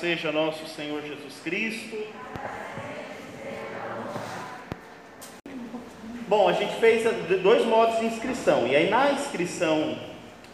Seja nosso Senhor Jesus Cristo. Bom, a gente fez dois modos de inscrição. E aí na inscrição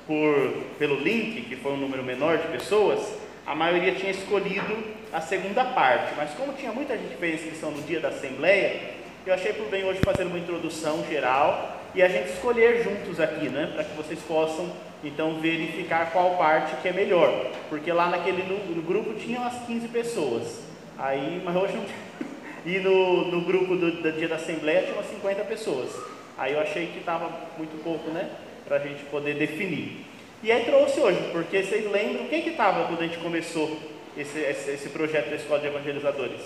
por, pelo link, que foi um número menor de pessoas, a maioria tinha escolhido a segunda parte. Mas como tinha muita gente que fez inscrição no dia da Assembleia, eu achei por bem hoje fazer uma introdução geral e a gente escolher juntos aqui, né? Para que vocês possam então verificar qual parte que é melhor, porque lá naquele no, no grupo tinham as 15 pessoas, aí, mas hoje não e no, no grupo do, do, dia da Assembleia tinha umas 50 pessoas, aí eu achei que estava muito pouco, né, para a gente poder definir. E aí trouxe hoje, porque vocês lembram quem que estava quando a gente começou esse, esse, esse, projeto da Escola de Evangelizadores?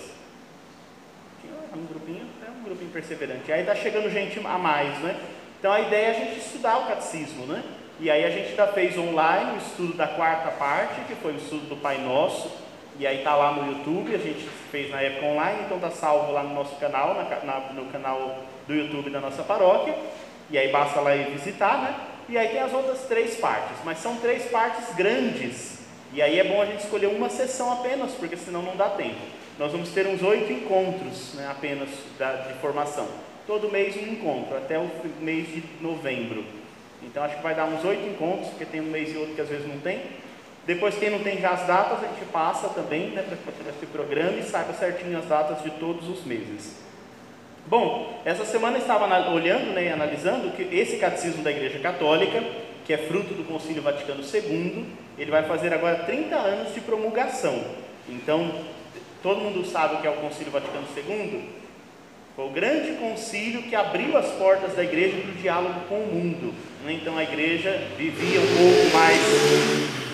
Tinha um grupinho, é um grupinho perseverante. Aí está chegando gente a mais, né? Então a ideia é a gente estudar o catecismo, né? E aí a gente já fez online o estudo da quarta parte, que foi o estudo do Pai Nosso, e aí está lá no YouTube, a gente fez na época online, então está salvo lá no nosso canal, na, na, no canal do YouTube da nossa paróquia, e aí basta lá ir visitar, né? E aí tem as outras três partes, mas são três partes grandes, e aí é bom a gente escolher uma sessão apenas, porque senão não dá tempo. Nós vamos ter uns oito encontros né, apenas da, de formação, todo mês um encontro, até o mês de novembro. Então acho que vai dar uns oito encontros, porque tem um mês e outro que às vezes não tem. Depois, quem não tem já as datas, a gente passa também né, para esse programa e saiba certinho as datas de todos os meses. Bom, essa semana eu estava olhando né, e analisando que esse catecismo da Igreja Católica, que é fruto do Concílio Vaticano II, ele vai fazer agora 30 anos de promulgação. Então, todo mundo sabe o que é o Concílio Vaticano II? Foi o grande concílio que abriu as portas da igreja para o diálogo com o mundo. Né? Então a igreja vivia um pouco mais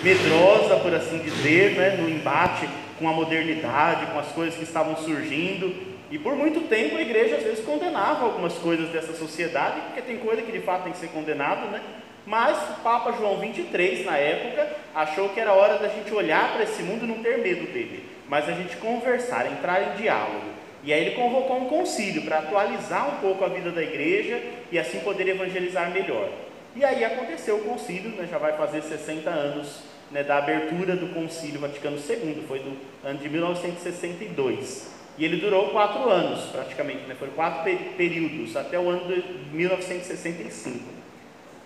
medrosa, por assim dizer, né? no embate com a modernidade, com as coisas que estavam surgindo. E por muito tempo a igreja às vezes condenava algumas coisas dessa sociedade, porque tem coisa que de fato tem que ser condenado, né? Mas o Papa João 23, na época, achou que era hora da gente olhar para esse mundo e não ter medo dele, mas a gente conversar, entrar em diálogo. E aí ele convocou um concílio para atualizar um pouco a vida da igreja e assim poder evangelizar melhor. E aí aconteceu o concílio, né, já vai fazer 60 anos né, da abertura do concílio Vaticano II, foi do ano de 1962. E ele durou quatro anos, praticamente, né, foram quatro períodos, até o ano de 1965.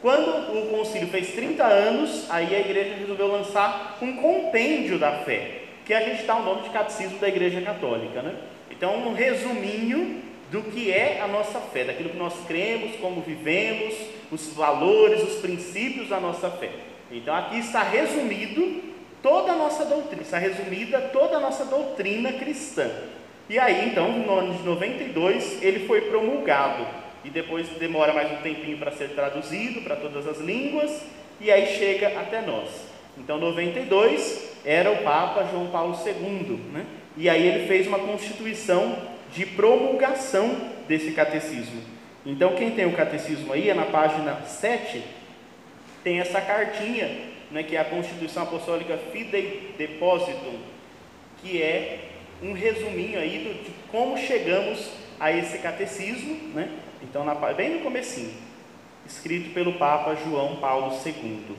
Quando o concílio fez 30 anos, aí a igreja resolveu lançar um compêndio da fé, que a gente dá o nome de Catecismo da Igreja Católica. Né? Então, um resuminho do que é a nossa fé, daquilo que nós cremos, como vivemos, os valores, os princípios da nossa fé. Então, aqui está resumido toda a nossa doutrina, está resumida toda a nossa doutrina cristã. E aí, então, no ano de 92, ele foi promulgado. E depois demora mais um tempinho para ser traduzido para todas as línguas, e aí chega até nós. Então, 92 era o Papa João Paulo II, né? E aí ele fez uma constituição de promulgação desse catecismo. Então, quem tem o catecismo aí, é na página 7, tem essa cartinha, né, que é a Constituição Apostólica Fidei Depositum, que é um resuminho aí do, de como chegamos a esse catecismo, né? Então, na, bem no comecinho, escrito pelo Papa João Paulo II.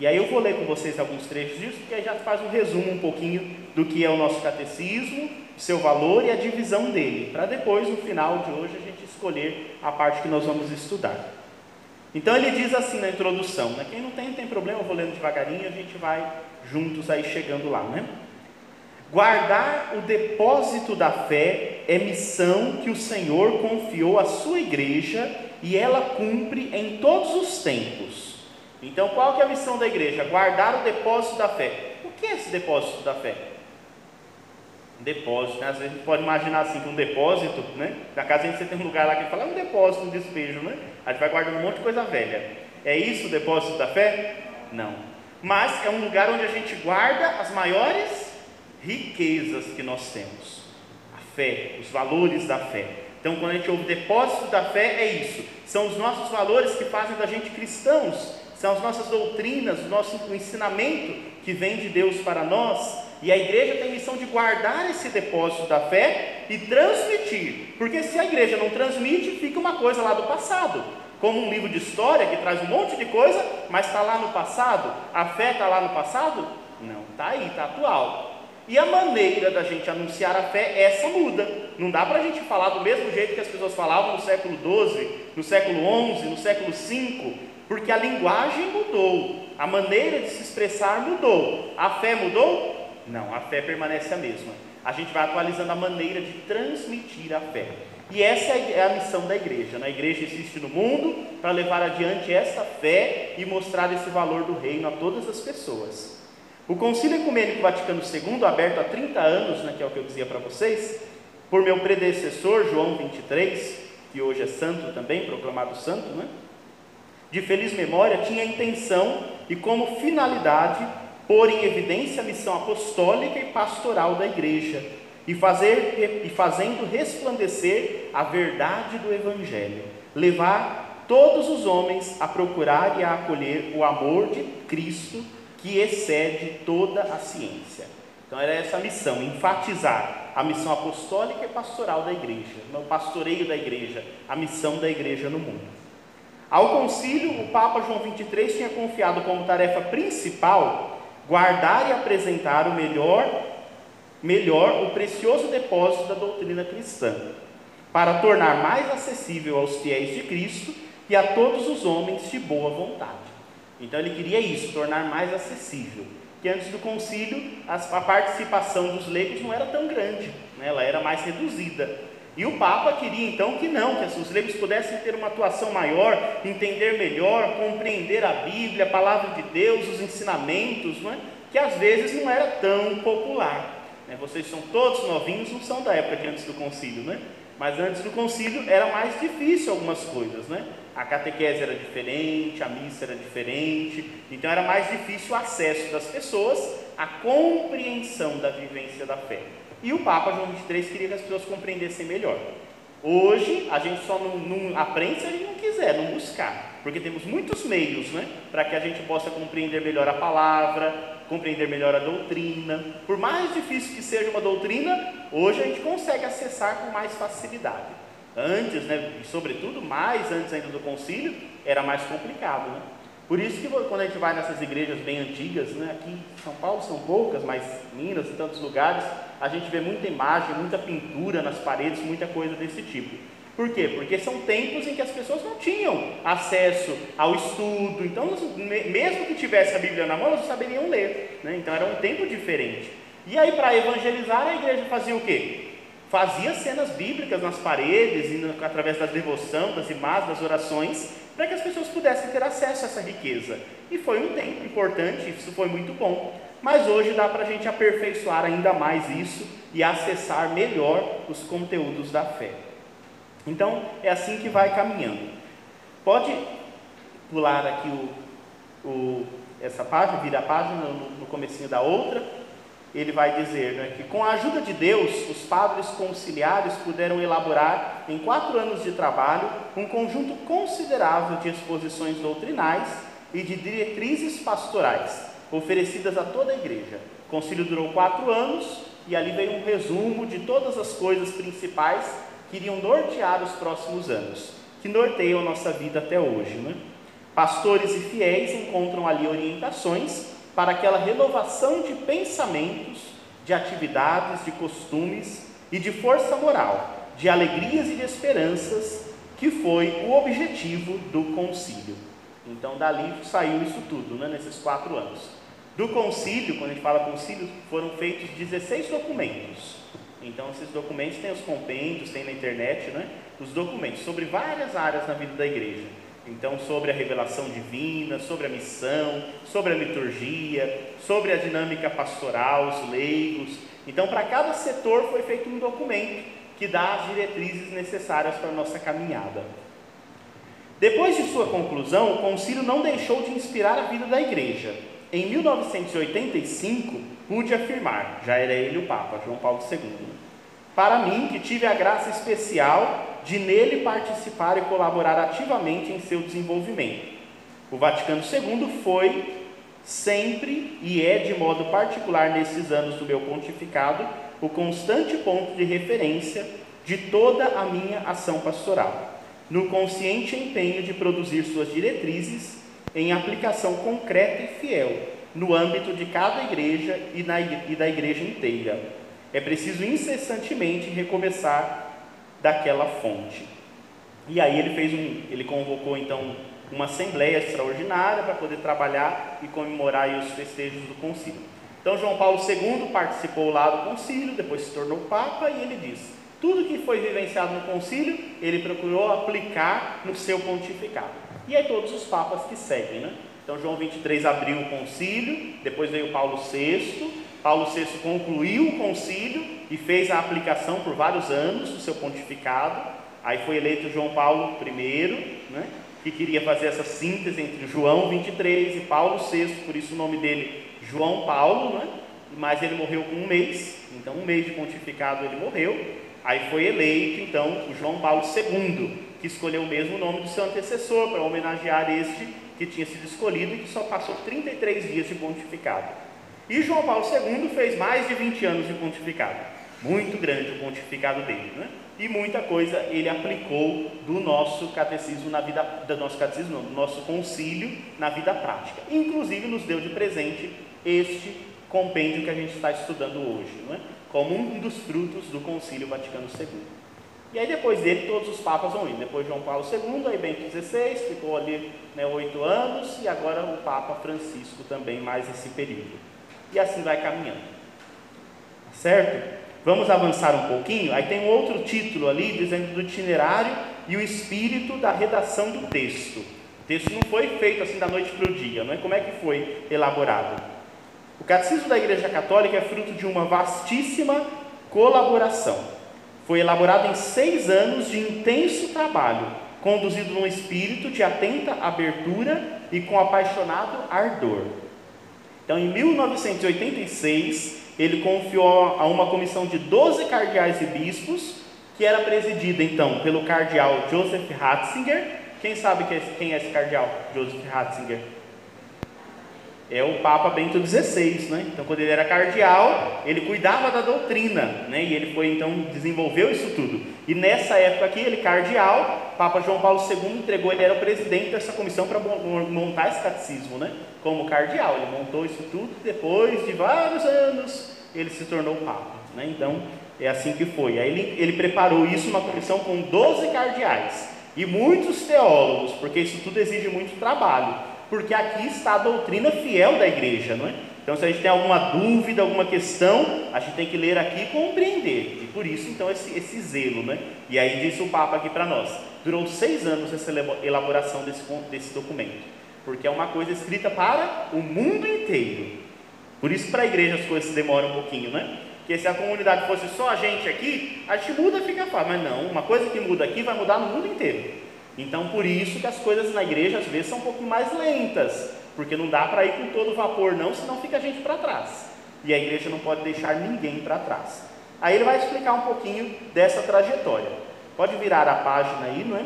E aí eu vou ler com vocês alguns trechos disso, porque aí já faz um resumo um pouquinho do que é o nosso catecismo, seu valor e a divisão dele, para depois, no final de hoje, a gente escolher a parte que nós vamos estudar. Então ele diz assim na introdução, né? quem não tem, não tem problema, eu vou lendo devagarinho, a gente vai juntos aí chegando lá, né? Guardar o depósito da fé é missão que o Senhor confiou à sua igreja e ela cumpre em todos os tempos então, qual que é a missão da igreja? Guardar o depósito da fé. O que é esse depósito da fé? Um depósito, né? Às vezes a gente pode imaginar assim, que um depósito, né? Na casa a gente tem um lugar lá que fala, é um depósito, um despejo, né? A gente vai guardando um monte de coisa velha. É isso o depósito da fé? Não. Mas é um lugar onde a gente guarda as maiores riquezas que nós temos. A fé, os valores da fé. Então, quando a gente ouve depósito da fé, é isso. São os nossos valores que fazem da gente cristãos são as nossas doutrinas, o nosso ensinamento que vem de Deus para nós. E a igreja tem a missão de guardar esse depósito da fé e transmitir. Porque se a igreja não transmite, fica uma coisa lá do passado. como um livro de história que traz um monte de coisa, mas está lá no passado? A fé está lá no passado? Não, está aí, está atual. E a maneira da gente anunciar a fé, essa muda. Não dá para a gente falar do mesmo jeito que as pessoas falavam no século XII, no século XI, no século V, porque a linguagem mudou, a maneira de se expressar mudou. A fé mudou? Não, a fé permanece a mesma. A gente vai atualizando a maneira de transmitir a fé. E essa é a missão da igreja. Né? A igreja existe no mundo para levar adiante essa fé e mostrar esse valor do reino a todas as pessoas. O Concílio Ecumênico Vaticano II, aberto há 30 anos, né, que é o que eu dizia para vocês, por meu predecessor João 23, que hoje é santo também, proclamado santo, né? De feliz memória, tinha a intenção e como finalidade pôr em evidência a missão apostólica e pastoral da igreja e, fazer, e fazendo resplandecer a verdade do Evangelho, levar todos os homens a procurar e a acolher o amor de Cristo que excede toda a ciência. Então era essa a missão, enfatizar a missão apostólica e pastoral da igreja, o pastoreio da igreja, a missão da igreja no mundo. Ao concílio, o Papa João XXIII tinha confiado como tarefa principal guardar e apresentar o melhor melhor o precioso depósito da doutrina cristã, para tornar mais acessível aos fiéis de Cristo e a todos os homens de boa vontade. Então ele queria isso, tornar mais acessível. Que antes do concílio a participação dos leigos não era tão grande, né? ela era mais reduzida. E o Papa queria então que não, que os leigos pudessem ter uma atuação maior, entender melhor, compreender a Bíblia, a palavra de Deus, os ensinamentos, não é? que às vezes não era tão popular. Né? Vocês são todos novinhos, não são da época que antes do concílio, né? Mas antes do concílio era mais difícil algumas coisas, né? A catequese era diferente, a missa era diferente, então era mais difícil o acesso das pessoas à compreensão da vivência da fé. E o Papa João XXIII queria que as pessoas compreendessem melhor. Hoje a gente só não, não aprende se a gente não quiser, não buscar, porque temos muitos meios né, para que a gente possa compreender melhor a palavra, compreender melhor a doutrina. Por mais difícil que seja uma doutrina, hoje a gente consegue acessar com mais facilidade. Antes, né, e sobretudo mais antes ainda do concílio, era mais complicado. Né? Por isso que quando a gente vai nessas igrejas bem antigas, né, aqui em São Paulo são poucas, mas Minas e tantos lugares, a gente vê muita imagem, muita pintura nas paredes, muita coisa desse tipo. Por quê? Porque são tempos em que as pessoas não tinham acesso ao estudo, então, mesmo que tivesse a Bíblia na mão, elas não saberiam ler. Né? Então, era um tempo diferente. E aí, para evangelizar, a igreja fazia o quê? Fazia cenas bíblicas nas paredes, através da devoção, das imagens, das orações, para que as pessoas pudessem ter acesso a essa riqueza. E foi um tempo importante, isso foi muito bom. Mas hoje dá para a gente aperfeiçoar ainda mais isso e acessar melhor os conteúdos da fé. Então, é assim que vai caminhando. Pode pular aqui o, o, essa página, vira a página no, no comecinho da outra. Ele vai dizer né, que com a ajuda de Deus, os padres conciliares puderam elaborar, em quatro anos de trabalho, um conjunto considerável de exposições doutrinais e de diretrizes pastorais, oferecidas a toda a igreja. O concílio durou quatro anos e ali veio um resumo de todas as coisas principais que iriam nortear os próximos anos, que norteiam nossa vida até hoje. Né? Pastores e fiéis encontram ali orientações para aquela renovação de pensamentos, de atividades, de costumes e de força moral, de alegrias e de esperanças, que foi o objetivo do concílio. Então, dali saiu isso tudo, né, nesses quatro anos. Do concílio, quando a gente fala concílio, foram feitos 16 documentos. Então, esses documentos têm os compêndios, tem na internet, né? Os documentos sobre várias áreas na vida da igreja. Então, sobre a revelação divina, sobre a missão, sobre a liturgia, sobre a dinâmica pastoral, os leigos. Então, para cada setor foi feito um documento que dá as diretrizes necessárias para a nossa caminhada. Depois de sua conclusão, o concílio não deixou de inspirar a vida da igreja. Em 1985, pude afirmar, já era ele o Papa, João Paulo II, para mim, que tive a graça especial de nele participar e colaborar ativamente em seu desenvolvimento. O Vaticano II foi sempre e é de modo particular nesses anos do meu pontificado o constante ponto de referência de toda a minha ação pastoral. no consciente empenho de produzir suas diretrizes em aplicação concreta e fiel no âmbito de cada igreja e, na, e da igreja inteira. É preciso incessantemente recomeçar daquela fonte. E aí ele fez um, ele convocou então uma assembleia extraordinária para poder trabalhar e comemorar os festejos do concílio. Então João Paulo II participou lá do concílio, depois se tornou papa e ele disse: tudo que foi vivenciado no concílio, ele procurou aplicar no seu pontificado. E aí todos os papas que seguem, né? Então João 23 abriu o concílio, depois veio Paulo VI, Paulo VI concluiu o concílio e fez a aplicação por vários anos do seu pontificado. Aí foi eleito João Paulo I, né, que queria fazer essa síntese entre João 23 e Paulo VI, por isso o nome dele João Paulo, né, mas ele morreu com um mês, então um mês de pontificado ele morreu. Aí foi eleito então o João Paulo II, que escolheu o mesmo nome do seu antecessor para homenagear este que tinha sido escolhido e que só passou 33 dias de pontificado. E João Paulo II fez mais de 20 anos de pontificado. Muito grande o pontificado dele, né? E muita coisa ele aplicou do nosso catecismo na vida, do nosso catecismo, não, do nosso concílio na vida prática. Inclusive nos deu de presente este compêndio que a gente está estudando hoje, não é? como um dos frutos do concílio Vaticano II. E aí depois dele todos os papas vão indo. Depois João Paulo II, aí Bento XVI, ficou ali né, oito anos, e agora o Papa Francisco também mais esse período. E assim vai caminhando. Tá certo? Vamos avançar um pouquinho. Aí tem um outro título ali dizendo do itinerário e o espírito da redação do texto. O texto não foi feito assim da noite para o dia, não é? Como é que foi elaborado? O Catecismo da Igreja Católica é fruto de uma vastíssima colaboração foi elaborado em seis anos de intenso trabalho, conduzido num espírito de atenta abertura e com apaixonado ardor. Então, em 1986, ele confiou a uma comissão de 12 cardeais e bispos, que era presidida então pelo cardeal Joseph Ratzinger. Quem sabe quem é esse cardeal, Joseph Ratzinger? É o Papa Bento XVI, né? Então, quando ele era cardeal, ele cuidava da doutrina, né? E ele foi então desenvolveu isso tudo. E nessa época aqui, ele cardeal, Papa João Paulo II entregou, ele era o presidente dessa comissão para montar esse catecismo, né? Como cardeal, ele montou isso tudo. Depois de vários anos, ele se tornou Papa, né? Então, é assim que foi. Aí ele, ele preparou isso uma comissão com 12 cardeais e muitos teólogos, porque isso tudo exige muito trabalho porque aqui está a doutrina fiel da igreja, não é? Então, se a gente tem alguma dúvida, alguma questão, a gente tem que ler aqui e compreender. E por isso, então, esse, esse zelo, né? E aí disse o Papa aqui para nós: durou seis anos essa elaboração desse, desse documento, porque é uma coisa escrita para o mundo inteiro. Por isso, para a igreja as coisas demoram um pouquinho, né? Porque se a comunidade fosse só a gente aqui, a gente muda fica fácil. Mas não, uma coisa que muda aqui vai mudar no mundo inteiro. Então, por isso que as coisas na igreja às vezes são um pouco mais lentas, porque não dá para ir com todo vapor, não, senão fica a gente para trás. E a igreja não pode deixar ninguém para trás. Aí ele vai explicar um pouquinho dessa trajetória. Pode virar a página aí, não é?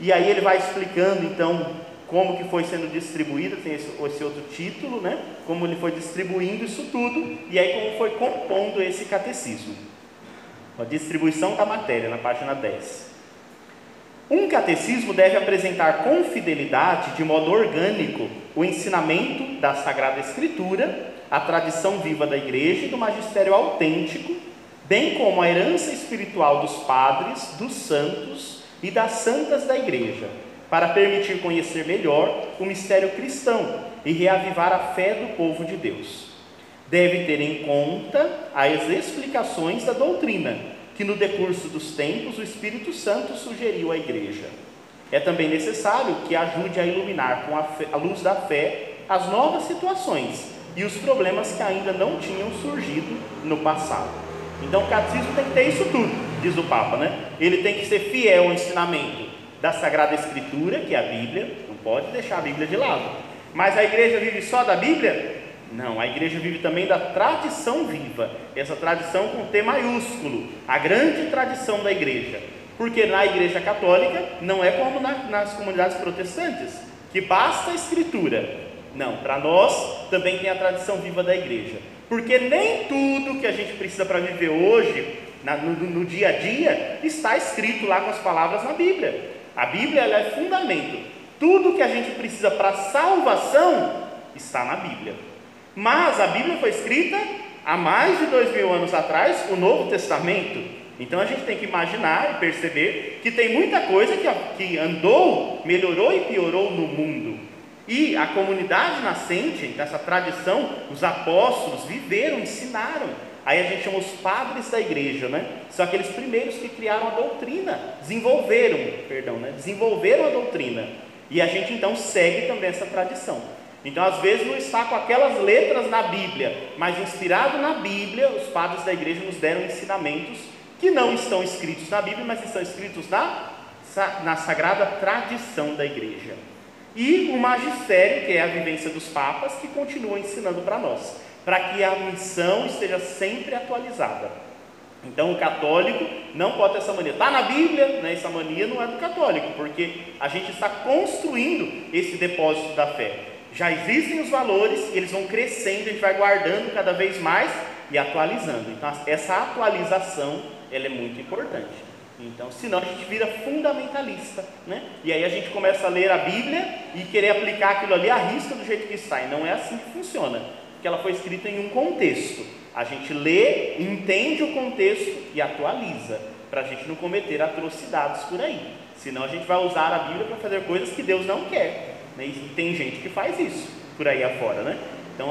E aí ele vai explicando então como que foi sendo distribuído, tem esse, esse, outro título, né? Como ele foi distribuindo isso tudo e aí como foi compondo esse catecismo. A distribuição da matéria na página 10. Um catecismo deve apresentar com fidelidade, de modo orgânico, o ensinamento da Sagrada Escritura, a tradição viva da Igreja e do magistério autêntico, bem como a herança espiritual dos padres, dos santos e das santas da Igreja, para permitir conhecer melhor o mistério cristão e reavivar a fé do povo de Deus. Deve ter em conta as explicações da doutrina que no decurso dos tempos o Espírito Santo sugeriu à igreja. É também necessário que ajude a iluminar com a, fé, a luz da fé as novas situações e os problemas que ainda não tinham surgido no passado. Então o catecismo tem que ter isso tudo, diz o Papa, né? Ele tem que ser fiel ao ensinamento da Sagrada Escritura, que é a Bíblia, não pode deixar a Bíblia de lado. Mas a igreja vive só da Bíblia? Não, a igreja vive também da tradição viva, essa tradição com T maiúsculo, a grande tradição da igreja. Porque na igreja católica não é como na, nas comunidades protestantes, que basta a escritura. Não, para nós também tem a tradição viva da igreja. Porque nem tudo que a gente precisa para viver hoje, na, no, no dia a dia, está escrito lá com as palavras na Bíblia. A Bíblia ela é fundamento. Tudo que a gente precisa para salvação está na Bíblia. Mas a Bíblia foi escrita há mais de dois mil anos atrás, o Novo Testamento. Então a gente tem que imaginar e perceber que tem muita coisa que, andou, melhorou e piorou no mundo. E a comunidade nascente, dessa tradição, os apóstolos viveram, ensinaram. Aí a gente chama os padres da igreja, né? São aqueles primeiros que criaram a doutrina, desenvolveram, perdão, né? Desenvolveram a doutrina. E a gente então segue também essa tradição. Então, às vezes, não está com aquelas letras na Bíblia, mas inspirado na Bíblia, os padres da igreja nos deram ensinamentos que não estão escritos na Bíblia, mas estão escritos na, na sagrada tradição da igreja. E o magistério, que é a vivência dos papas, que continua ensinando para nós, para que a missão esteja sempre atualizada. Então, o católico não pode ter essa mania. Está na Bíblia, né? essa mania não é do católico, porque a gente está construindo esse depósito da fé já existem os valores, eles vão crescendo, a gente vai guardando cada vez mais e atualizando. Então, essa atualização ela é muito importante. Então, senão a gente vira fundamentalista, né? E aí a gente começa a ler a Bíblia e querer aplicar aquilo ali à risca do jeito que está. E não é assim que funciona, porque ela foi escrita em um contexto. A gente lê, entende o contexto e atualiza, para a gente não cometer atrocidades por aí. Senão a gente vai usar a Bíblia para fazer coisas que Deus não quer. Né? E tem gente que faz isso por aí afora, né? Então,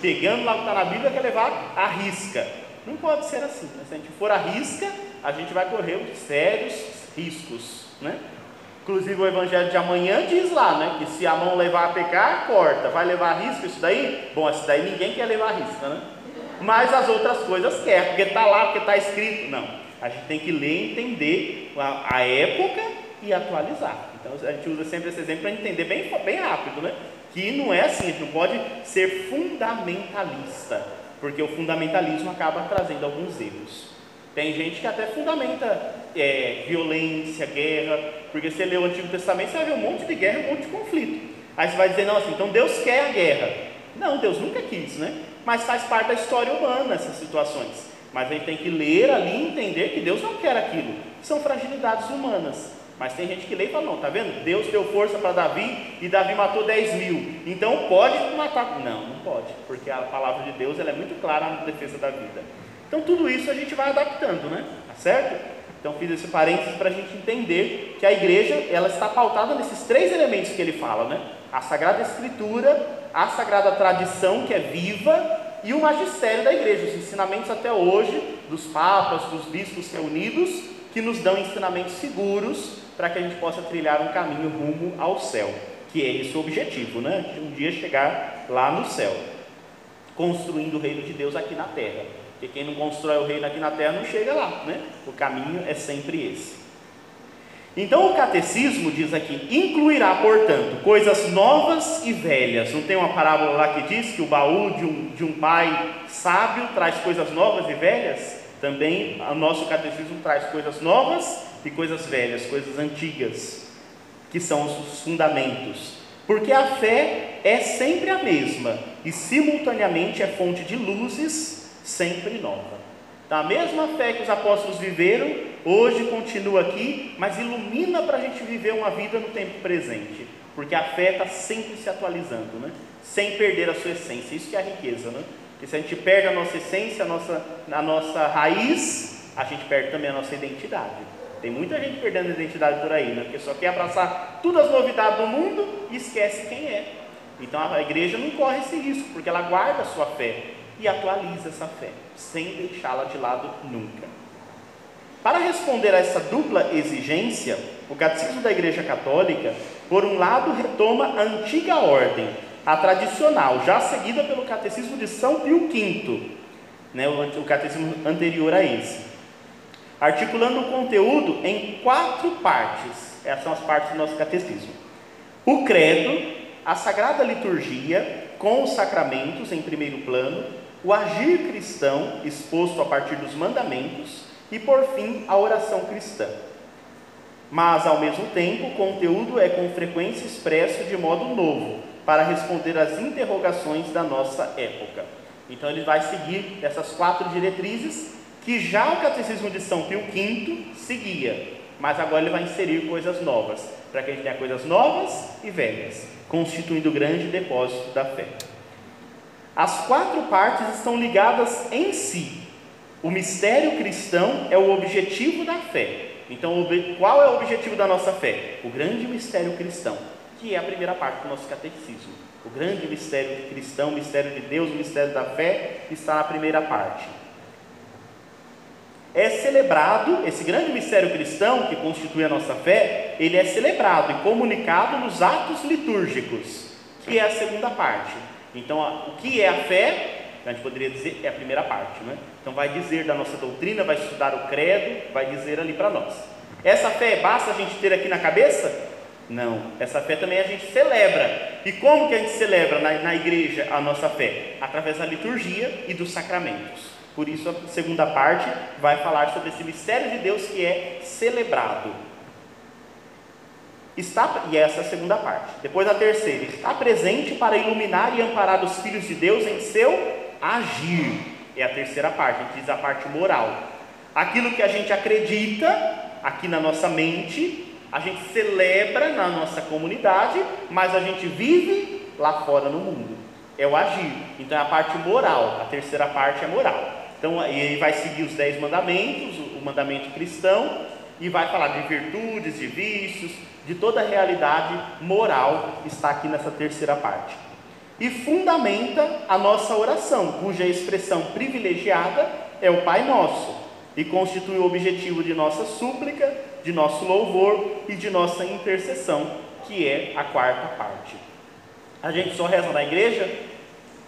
pegando lá o que está na Bíblia, quer levar a risca. Não pode ser assim. Né? Se a gente for a risca, a gente vai correr sérios riscos, né? Inclusive o Evangelho de amanhã diz lá, né? Que se a mão levar a pecar, corta. Vai levar a risca isso daí? Bom, isso daí ninguém quer levar a risca, né? Mas as outras coisas quer, porque está lá, porque está escrito. Não. A gente tem que ler e entender a época e atualizar. Então a gente usa sempre esse exemplo para entender bem, bem rápido, né? Que não é assim, a gente não pode ser fundamentalista, porque o fundamentalismo acaba trazendo alguns erros. Tem gente que até fundamenta é, violência, guerra, porque você lê o Antigo Testamento, você vai ver um monte de guerra, um monte de conflito. Aí você vai dizer, não, assim, então Deus quer a guerra. Não, Deus nunca quis, né? Mas faz parte da história humana essas situações. Mas a gente tem que ler ali e entender que Deus não quer aquilo. São fragilidades humanas. Mas tem gente que lê e fala, não, tá vendo? Deus deu força para Davi e Davi matou 10 mil. Então pode matar. Não, não pode, porque a palavra de Deus ela é muito clara na defesa da vida. Então tudo isso a gente vai adaptando, né? Tá certo? Então fiz esse parênteses para a gente entender que a igreja ela está pautada nesses três elementos que ele fala, né? A Sagrada Escritura, a Sagrada Tradição que é viva e o magistério da igreja, os ensinamentos até hoje dos papas, dos bispos reunidos, que nos dão ensinamentos seguros para que a gente possa trilhar um caminho rumo ao céu, que é esse o objetivo, né? De um dia chegar lá no céu, construindo o reino de Deus aqui na terra. Porque quem não constrói o reino aqui na terra não chega lá, né? O caminho é sempre esse. Então o catecismo diz aqui: incluirá, portanto, coisas novas e velhas. Não tem uma parábola lá que diz que o baú de um, de um pai sábio traz coisas novas e velhas? Também o nosso catecismo traz coisas novas e coisas velhas, coisas antigas, que são os fundamentos. Porque a fé é sempre a mesma e simultaneamente é fonte de luzes sempre nova. Então, a mesma fé que os apóstolos viveram, hoje continua aqui, mas ilumina para a gente viver uma vida no tempo presente. Porque a fé está sempre se atualizando, né? sem perder a sua essência. Isso que é a riqueza. Né? Porque se a gente perde a nossa essência, a nossa, a nossa raiz, a gente perde também a nossa identidade. Tem muita gente perdendo a identidade por aí, né? Porque só quer abraçar todas as novidades do mundo e esquece quem é. Então a igreja não corre esse risco, porque ela guarda a sua fé e atualiza essa fé, sem deixá-la de lado nunca. Para responder a essa dupla exigência, o Catecismo da Igreja Católica, por um lado, retoma a antiga ordem, a tradicional, já seguida pelo Catecismo de São Pio V, né, o catecismo anterior a esse articulando o conteúdo em quatro partes. Essas são as partes do nosso catecismo: o credo, a sagrada liturgia, com os sacramentos em primeiro plano, o agir cristão, exposto a partir dos mandamentos, e por fim, a oração cristã. Mas, ao mesmo tempo, o conteúdo é com frequência expresso de modo novo, para responder às interrogações da nossa época. Então, ele vai seguir essas quatro diretrizes que já o Catecismo de São Pio V seguia. mas agora ele vai inserir coisas novas, para que a gente tenha coisas novas e velhas, constituindo o grande depósito da fé. As quatro partes estão ligadas em si. O mistério cristão é o objetivo da fé. Então, qual é o objetivo da nossa fé? O grande mistério cristão, que é a primeira parte do nosso catecismo. O grande mistério cristão, o mistério de Deus, o mistério da fé, está na primeira parte é celebrado, esse grande mistério cristão que constitui a nossa fé, ele é celebrado e comunicado nos atos litúrgicos, que é a segunda parte. Então, o que é a fé? A gente poderia dizer é a primeira parte, né? Então, vai dizer da nossa doutrina, vai estudar o credo, vai dizer ali para nós. Essa fé basta a gente ter aqui na cabeça? Não, essa fé também a gente celebra. E como que a gente celebra na, na igreja a nossa fé? Através da liturgia e dos sacramentos. Por isso, a segunda parte vai falar sobre esse mistério de Deus que é celebrado. Está, e essa é a segunda parte. Depois a terceira, está presente para iluminar e amparar os filhos de Deus em seu agir. É a terceira parte, a gente diz a parte moral. Aquilo que a gente acredita aqui na nossa mente, a gente celebra na nossa comunidade, mas a gente vive lá fora no mundo. É o agir. Então é a parte moral, a terceira parte é moral. Então, ele vai seguir os dez mandamentos, o mandamento cristão, e vai falar de virtudes, de vícios, de toda a realidade moral, está aqui nessa terceira parte. E fundamenta a nossa oração, cuja expressão privilegiada é o Pai Nosso, e constitui o objetivo de nossa súplica, de nosso louvor e de nossa intercessão, que é a quarta parte. A gente só reza na igreja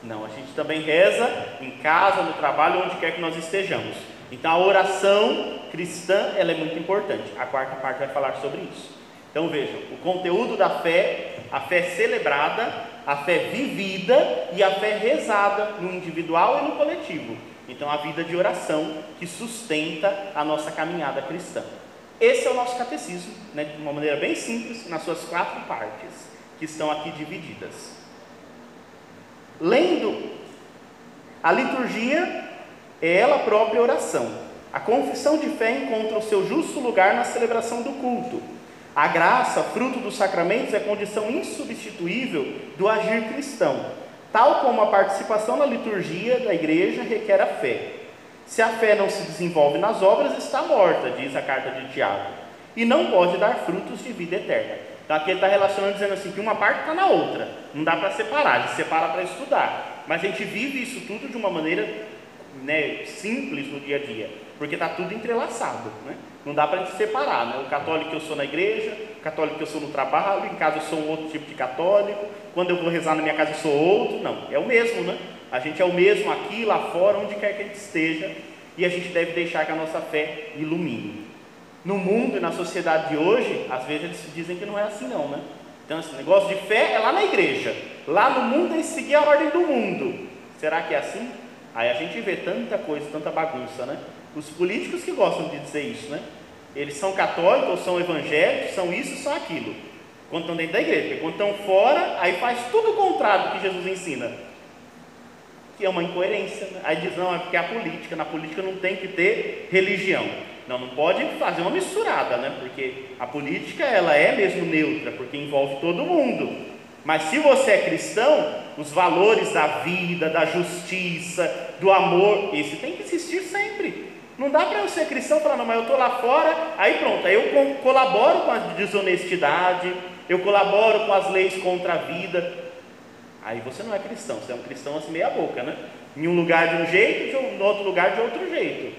não, a gente também reza em casa, no trabalho, onde quer que nós estejamos. Então a oração cristã ela é muito importante. A quarta parte vai falar sobre isso. Então vejam, o conteúdo da fé, a fé celebrada, a fé vivida e a fé rezada no individual e no coletivo. Então a vida de oração que sustenta a nossa caminhada cristã. Esse é o nosso catecismo, né, de uma maneira bem simples, nas suas quatro partes, que estão aqui divididas. Lendo a liturgia é ela própria oração. A confissão de fé encontra o seu justo lugar na celebração do culto. A graça, fruto dos sacramentos, é condição insubstituível do agir cristão, tal como a participação na liturgia da igreja requer a fé. Se a fé não se desenvolve nas obras, está morta, diz a carta de Tiago, e não pode dar frutos de vida eterna. Então aqui ele está relacionando dizendo assim que uma parte está na outra, não dá para separar, gente separa para estudar, mas a gente vive isso tudo de uma maneira né, simples no dia a dia, porque está tudo entrelaçado, né? não dá para a gente separar, né? o católico que eu sou na igreja, o católico que eu sou no trabalho, em casa eu sou um outro tipo de católico, quando eu vou rezar na minha casa eu sou outro, não, é o mesmo, né? a gente é o mesmo aqui, lá fora, onde quer que a gente esteja, e a gente deve deixar que a nossa fé ilumine. No mundo e na sociedade de hoje, às vezes eles dizem que não é assim não, né? Então esse negócio de fé é lá na igreja. Lá no mundo é seguir a ordem do mundo. Será que é assim? Aí a gente vê tanta coisa, tanta bagunça, né? Os políticos que gostam de dizer isso, né? Eles são católicos ou são evangélicos, são isso, são aquilo. Quando estão dentro da igreja, quando estão fora, aí faz tudo o contrário do que Jesus ensina. Que é uma incoerência. Né? Aí diz, não, é porque é a política, na política não tem que ter religião. Não, não pode fazer uma misturada, né? Porque a política ela é mesmo neutra, porque envolve todo mundo. Mas se você é cristão, os valores da vida, da justiça, do amor, esse tem que existir sempre. Não dá para eu ser cristão e falar, não, mas eu estou lá fora, aí pronto, aí eu colaboro com a desonestidade, eu colaboro com as leis contra a vida. Aí você não é cristão, você é um cristão assim meia boca, né? Em um lugar de um jeito, em outro lugar de outro jeito.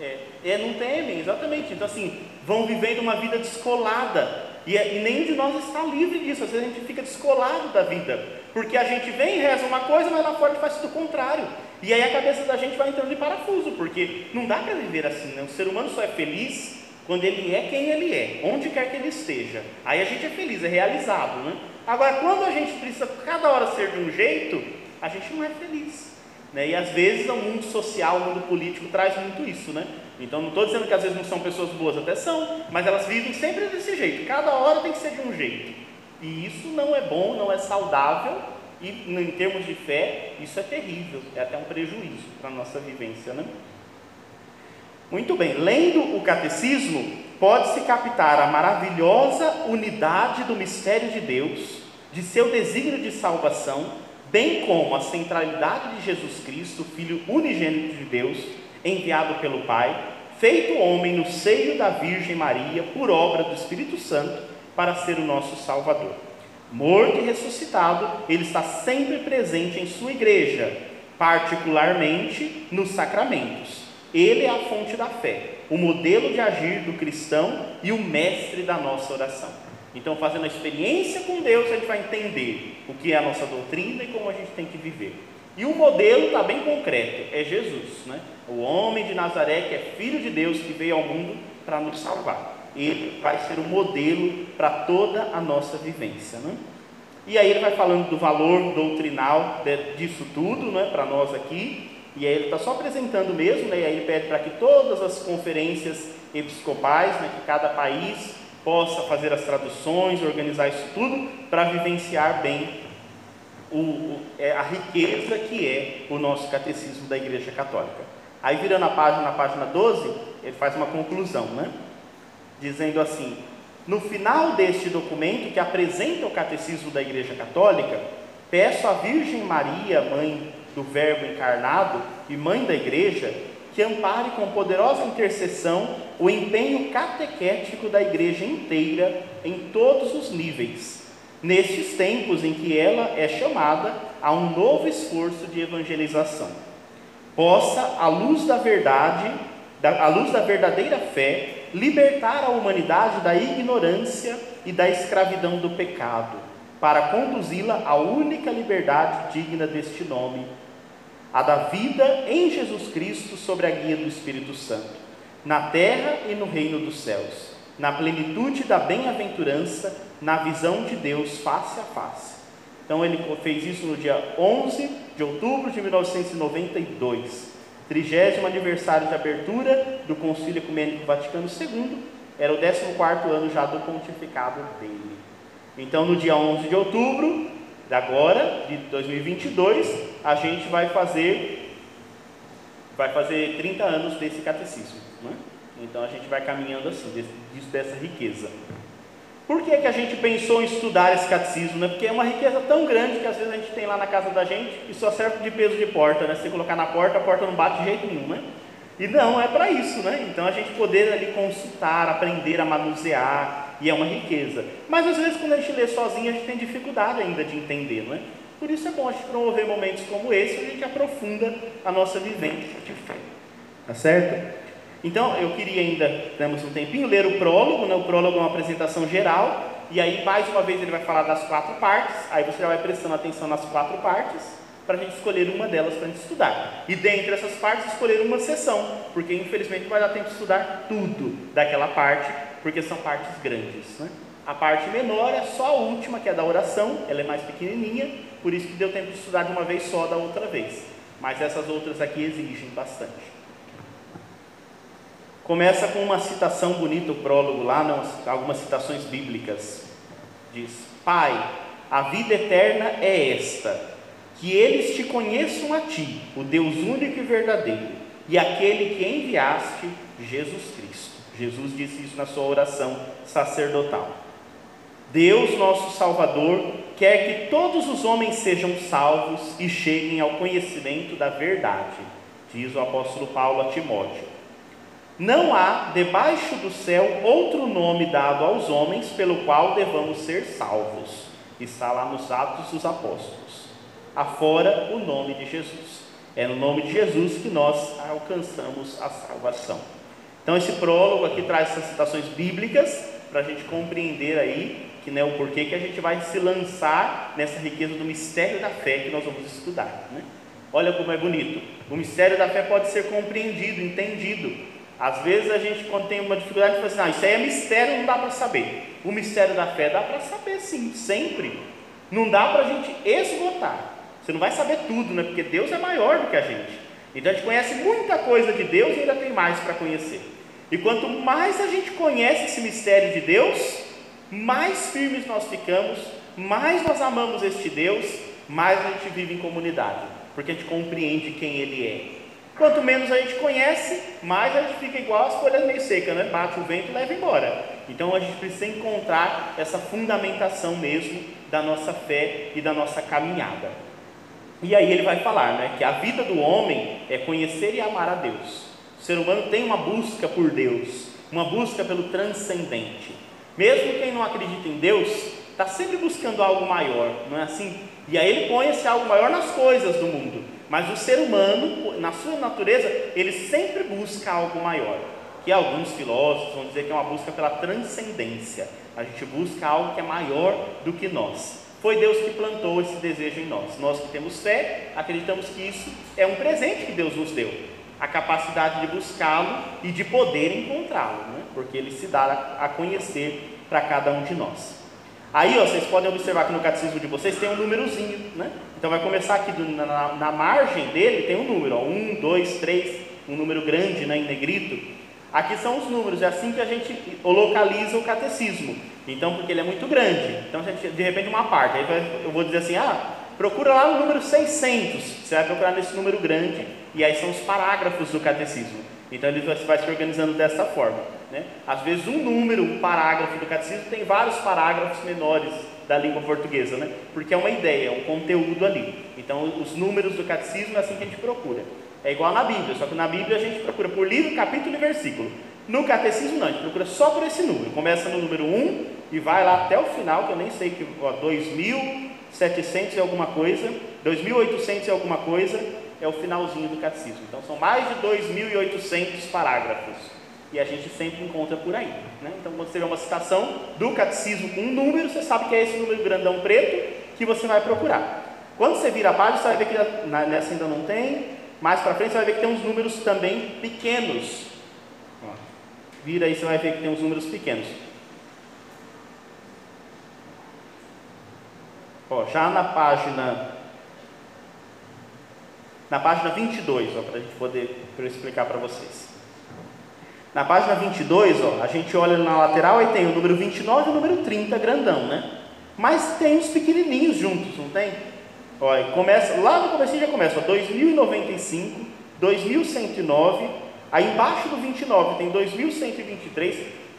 É, é, não temem, exatamente. Então, assim, vão vivendo uma vida descolada. E, é, e nenhum de nós está livre disso. Às vezes a gente fica descolado da vida. Porque a gente vem e reza uma coisa, mas lá fora faz tudo o contrário. E aí a cabeça da gente vai entrando em parafuso, porque não dá para viver assim. Né? O ser humano só é feliz quando ele é quem ele é, onde quer que ele esteja. Aí a gente é feliz, é realizado. Né? Agora, quando a gente precisa cada hora ser de um jeito, a gente não é feliz. Né? E às vezes o mundo social, o mundo político traz muito isso, né? Então não estou dizendo que às vezes não são pessoas boas, até são, mas elas vivem sempre desse jeito, cada hora tem que ser de um jeito. E isso não é bom, não é saudável, e em termos de fé, isso é terrível, é até um prejuízo para a nossa vivência, né? Muito bem, lendo o catecismo, pode-se captar a maravilhosa unidade do mistério de Deus, de seu desígnio de salvação, bem como a centralidade de Jesus Cristo, Filho unigênito de Deus, enviado pelo Pai, feito homem no seio da Virgem Maria, por obra do Espírito Santo, para ser o nosso Salvador. Morto e ressuscitado, ele está sempre presente em sua igreja, particularmente nos sacramentos ele é a fonte da fé, o modelo de agir do cristão e o mestre da nossa oração. Então, fazendo a experiência com Deus, a gente vai entender o que é a nossa doutrina e como a gente tem que viver. E o modelo está bem concreto, é Jesus, né? o homem de Nazaré que é filho de Deus, que veio ao mundo para nos salvar. Ele vai ser o modelo para toda a nossa vivência. Né? E aí ele vai falando do valor doutrinal disso tudo, né, para nós aqui, e aí ele está só apresentando mesmo, né? e aí ele pede para que todas as conferências episcopais, né, que cada país possa fazer as traduções, organizar isso tudo, para vivenciar bem o, o, é, a riqueza que é o nosso catecismo da Igreja Católica. Aí virando a página, na página 12, ele faz uma conclusão, né? Dizendo assim: no final deste documento que apresenta o catecismo da Igreja Católica, peço à Virgem Maria, mãe do Verbo encarnado e mãe da igreja, que ampare com poderosa intercessão o empenho catequético da igreja inteira em todos os níveis, nestes tempos em que ela é chamada a um novo esforço de evangelização. Possa, à luz da verdade, à luz da verdadeira fé, libertar a humanidade da ignorância e da escravidão do pecado, para conduzi-la à única liberdade digna deste nome, a da vida em Jesus Cristo sobre a guia do Espírito Santo, na terra e no reino dos céus, na plenitude da bem-aventurança, na visão de Deus face a face. Então ele fez isso no dia 11 de outubro de 1992, trigésimo aniversário de abertura do Concílio Ecumênico Vaticano II, era o 14 ano já do pontificado dele. Então no dia 11 de outubro, agora, de 2022, a gente vai fazer vai fazer 30 anos desse catecismo. Né? Então a gente vai caminhando assim, desse, dessa riqueza. Por que, que a gente pensou em estudar esse catecismo? Né? Porque é uma riqueza tão grande que às vezes a gente tem lá na casa da gente e só serve de peso de porta. Né? Se você colocar na porta, a porta não bate de jeito nenhum. Né? E não, é para isso. Né? Então a gente poder ali consultar, aprender a manusear, e é uma riqueza. Mas às vezes quando a gente lê sozinho, a gente tem dificuldade ainda de entender, não é? Por isso é bom a gente promover momentos como esse, onde a gente aprofunda a nossa vivência de fé. Tá certo? Então, eu queria ainda, temos um tempinho, ler o prólogo, né? O prólogo é uma apresentação geral, e aí mais uma vez ele vai falar das quatro partes, aí você já vai prestando atenção nas quatro partes, para a gente escolher uma delas para a gente estudar. E dentre essas partes, escolher uma sessão, porque infelizmente não vai dar tempo de estudar tudo daquela parte, porque são partes grandes. Né? A parte menor é só a última, que é da oração, ela é mais pequenininha, por isso que deu tempo de estudar de uma vez só da outra vez. Mas essas outras aqui exigem bastante. Começa com uma citação bonita, o prólogo lá, não, algumas citações bíblicas. Diz: Pai, a vida eterna é esta, que eles te conheçam a ti, o Deus único e verdadeiro, e aquele que enviaste, Jesus Cristo. Jesus disse isso na sua oração sacerdotal. Deus, nosso Salvador, quer que todos os homens sejam salvos e cheguem ao conhecimento da verdade, diz o apóstolo Paulo a Timóteo. Não há debaixo do céu outro nome dado aos homens pelo qual devamos ser salvos. Está lá nos Atos dos Apóstolos. Afora o nome de Jesus. É no nome de Jesus que nós alcançamos a salvação. Então esse prólogo aqui traz essas citações bíblicas para a gente compreender aí que né, o porquê que a gente vai se lançar nessa riqueza do mistério da fé que nós vamos estudar. Né? Olha como é bonito. O mistério da fé pode ser compreendido, entendido. Às vezes a gente, quando tem uma dificuldade, fala assim: ah, isso aí é mistério, não dá para saber. O mistério da fé dá para saber sim, sempre. Não dá para a gente esgotar. Você não vai saber tudo, né? Porque Deus é maior do que a gente. Então a gente conhece muita coisa de Deus e ainda tem mais para conhecer. E quanto mais a gente conhece esse mistério de Deus, mais firmes nós ficamos, mais nós amamos este Deus, mais a gente vive em comunidade, porque a gente compreende quem Ele é. Quanto menos a gente conhece, mais a gente fica igual as folhas meio secas, né? Bate o vento e leva embora. Então a gente precisa encontrar essa fundamentação mesmo da nossa fé e da nossa caminhada. E aí ele vai falar, né, que a vida do homem é conhecer e amar a Deus. Ser humano tem uma busca por Deus, uma busca pelo transcendente. Mesmo quem não acredita em Deus, está sempre buscando algo maior, não é assim? E aí ele põe esse algo maior nas coisas do mundo. Mas o ser humano, na sua natureza, ele sempre busca algo maior. Que alguns filósofos vão dizer que é uma busca pela transcendência. A gente busca algo que é maior do que nós. Foi Deus que plantou esse desejo em nós. Nós que temos fé, acreditamos que isso é um presente que Deus nos deu. A capacidade de buscá-lo e de poder encontrá-lo, né? porque ele se dá a conhecer para cada um de nós. Aí ó, vocês podem observar que no catecismo de vocês tem um númerozinho, né? Então vai começar aqui do, na, na, margem dele tem um número, ó, um, dois, três, um número grande né, em negrito. Aqui são os números, é assim que a gente localiza o catecismo. Então, porque ele é muito grande. Então, a gente, de repente, uma parte, aí eu vou dizer assim: ah, procura lá no número 600. Você vai procurar nesse número grande, e aí são os parágrafos do catecismo. Então, ele vai se organizando dessa forma. Né? Às vezes, um número, um parágrafo do catecismo tem vários parágrafos menores da língua portuguesa, né? porque é uma ideia, é um conteúdo ali. Então, os números do catecismo é assim que a gente procura. É igual na Bíblia, só que na Bíblia a gente procura por livro, capítulo e versículo. No catecismo, não, a gente procura só por esse número. Começa no número 1 e vai lá até o final, que eu nem sei que, ó, 2.700 e alguma coisa, 2.800 e alguma coisa, é o finalzinho do catecismo. Então, são mais de 2.800 parágrafos e a gente sempre encontra por aí. Né? Então, quando você vê uma citação do catecismo com um número, você sabe que é esse número grandão preto que você vai procurar. Quando você vira a página, você vai ver que nessa ainda não tem. Mais para frente, você vai ver que tem uns números também pequenos. Vira aí, você vai ver que tem uns números pequenos. Ó, já na página na página 22, para a gente poder pra eu explicar para vocês. Na página 22, ó, a gente olha na lateral e tem o número 29 e o número 30 grandão, né? Mas tem os pequenininhos juntos, não tem? Olha, começa, lá no começo já começa, ó, 2095, 2109, aí embaixo do 29 tem 2123.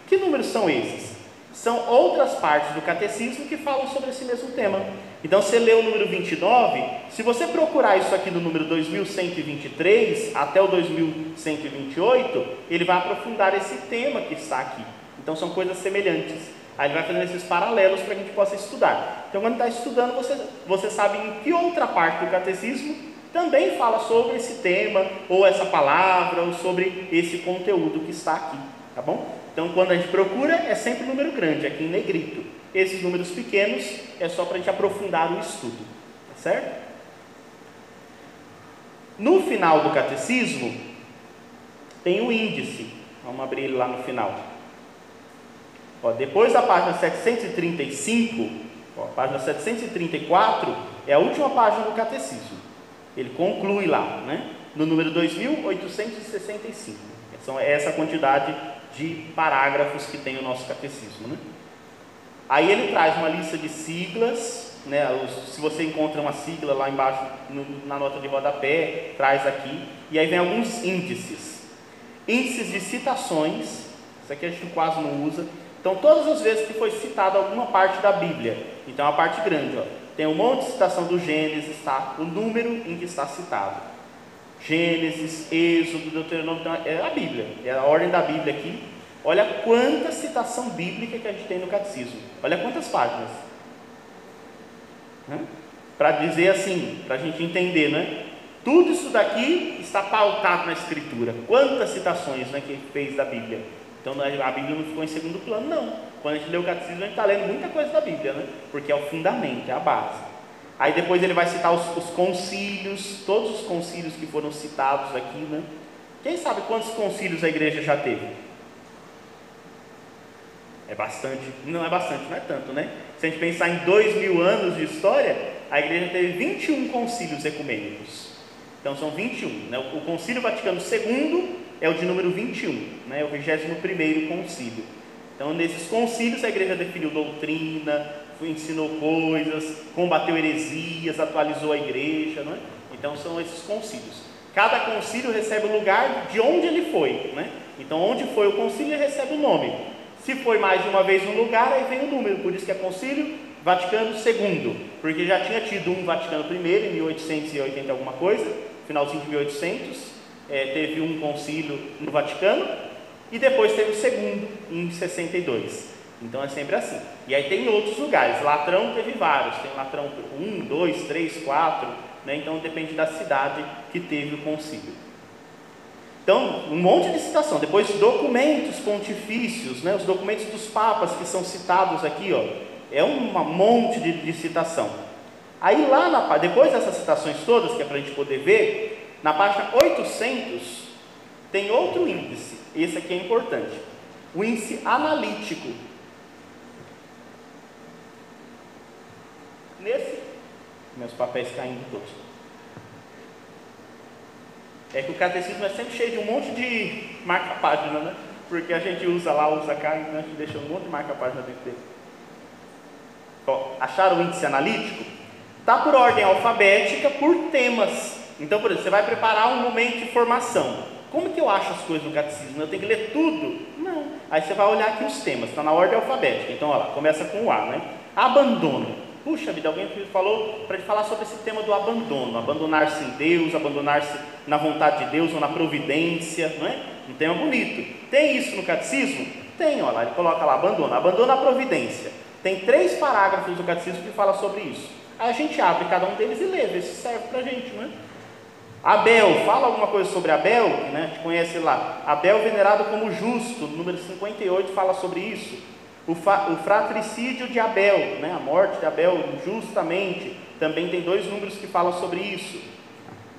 Que números são esses? São outras partes do catecismo que falam sobre esse mesmo tema. Então, você lê o número 29, se você procurar isso aqui do número 2123 até o 2128, ele vai aprofundar esse tema que está aqui. Então, são coisas semelhantes. Aí ele vai fazendo esses paralelos para que a gente possa estudar. Então, quando está estudando, você, você sabe em que outra parte do catecismo também fala sobre esse tema, ou essa palavra, ou sobre esse conteúdo que está aqui. Tá bom? Então, quando a gente procura, é sempre um número grande, aqui em negrito. Esses números pequenos é só para a gente aprofundar o estudo, tá certo? No final do catecismo, tem o índice. Vamos abrir ele lá no final. Ó, depois da página 735, ó, a página 734 é a última página do catecismo. Ele conclui lá, né? No número 2865. Então, é essa quantidade de parágrafos que tem o nosso catecismo, né? Aí ele traz uma lista de siglas, né? se você encontra uma sigla lá embaixo no, na nota de rodapé, traz aqui. E aí vem alguns índices. Índices de citações, isso aqui a gente quase não usa. Então, todas as vezes que foi citada alguma parte da Bíblia, então a parte grande, ó, tem um monte de citação do Gênesis, tá? o número em que está citado. Gênesis, Êxodo, Deuteronômio, então é a Bíblia, é a ordem da Bíblia aqui. Olha quanta citação bíblica que a gente tem no catecismo. Olha quantas páginas. Né? Para dizer assim, para a gente entender, né? Tudo isso daqui está pautado na Escritura. Quantas citações né, que ele fez da Bíblia? Então a Bíblia não ficou em segundo plano, não. Quando a gente lê o catecismo, a gente está lendo muita coisa da Bíblia, né? Porque é o fundamento, é a base. Aí depois ele vai citar os, os concílios, todos os concílios que foram citados aqui, né? Quem sabe quantos concílios a igreja já teve? É bastante, não é bastante, não é tanto, né? Se a gente pensar em dois mil anos de história, a igreja teve 21 concílios ecumênicos. Então são 21. Né? O Concílio Vaticano II é o de número 21, né? É o 21 concílio. Então, nesses concílios, a igreja definiu doutrina, ensinou coisas, combateu heresias, atualizou a igreja, não é? Então, são esses concílios. Cada concílio recebe o lugar de onde ele foi, né? Então, onde foi o concílio, ele recebe o nome. Se foi mais de uma vez no lugar, aí vem o número, por isso que é concílio Vaticano II, porque já tinha tido um Vaticano I em 1880 alguma coisa, finalzinho de 1800, é, teve um concílio no Vaticano, e depois teve o segundo em 62. Então é sempre assim. E aí tem outros lugares. Latrão teve vários. Tem Latrão 1, 2, 3, 4. Né? Então depende da cidade que teve o concílio. Então, um monte de citação. Depois, documentos pontifícios, né? os documentos dos papas que são citados aqui, ó, é um monte de, de citação. Aí, lá na, depois dessas citações todas, que é para a gente poder ver, na página 800, tem outro índice. Esse aqui é importante. O índice analítico. Nesse, meus papéis caindo todos. É que o catecismo é sempre cheio de um monte de marca-página, né? Porque a gente usa lá, usa cá, então a gente deixa um monte de marca-página dentro dele. Ó, acharam o índice analítico? Está por ordem alfabética, por temas. Então, por exemplo, você vai preparar um momento de formação. Como que eu acho as coisas no catecismo? Eu tenho que ler tudo? Não. Aí você vai olhar aqui os temas, está na ordem alfabética. Então, olha lá, começa com o A, né? Abandono. Puxa vida, alguém falou para falar sobre esse tema do abandono, abandonar-se em Deus, abandonar-se na vontade de Deus ou na providência, não é? Um tema bonito. Tem isso no catecismo? Tem, olha lá, ele coloca lá, abandono, abandono a providência. Tem três parágrafos do catecismo que fala sobre isso. Aí a gente abre cada um deles e lê, vê se serve para a gente, não é? Abel, fala alguma coisa sobre Abel, né? A gente conhece lá. Abel venerado como justo, número 58 fala sobre isso. O, o fratricídio de Abel, né? a morte de Abel justamente, também tem dois números que falam sobre isso.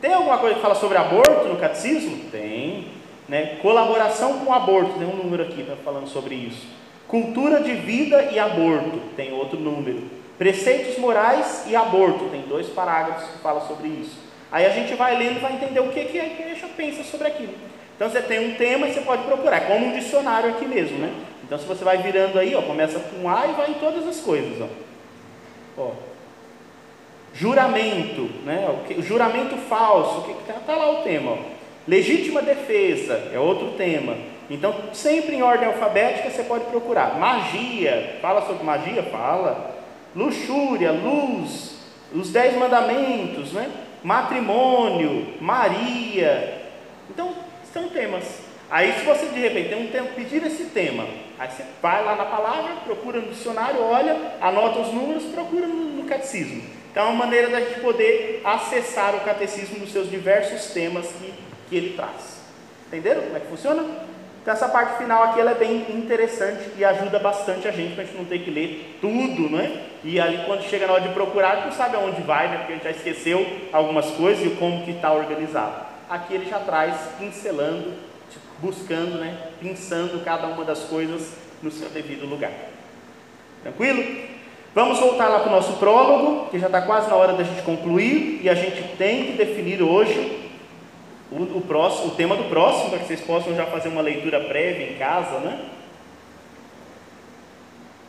Tem alguma coisa que fala sobre aborto no catecismo? Tem. Né? Colaboração com o aborto, tem um número aqui falando sobre isso. Cultura de vida e aborto, tem outro número. Preceitos morais e aborto, tem dois parágrafos que falam sobre isso. Aí a gente vai lendo e vai entender o que, que a igreja pensa sobre aquilo. Então você tem um tema e você pode procurar, é como um dicionário aqui mesmo, né? Então se você vai virando aí, ó, começa com A e vai em todas as coisas, ó. ó. Juramento, né? O, que, o juramento falso, que está tá lá o tema, ó. Legítima defesa é outro tema. Então, sempre em ordem alfabética você pode procurar. Magia, fala sobre magia? Fala. Luxúria, luz, os dez mandamentos, né? matrimônio, Maria. Então, são temas. Aí, se você de repente tem um tempo pedir esse tema, aí você vai lá na palavra, procura no dicionário, olha, anota os números, procura no, no catecismo. Então, é uma maneira da gente poder acessar o catecismo nos seus diversos temas que, que ele traz. Entenderam como é que funciona? Então, essa parte final aqui ela é bem interessante e ajuda bastante a gente para a gente não ter que ler tudo, né? E aí, quando chega na hora de procurar, não sabe aonde vai, né? Porque a gente já esqueceu algumas coisas e como que está organizado. Aqui ele já traz pincelando, buscando, né? Pensando cada uma das coisas no seu devido lugar. Tranquilo? Vamos voltar lá para o nosso prólogo, que já está quase na hora da gente concluir, e a gente tem que definir hoje o, o, próximo, o tema do próximo, para que vocês possam já fazer uma leitura prévia em casa, né?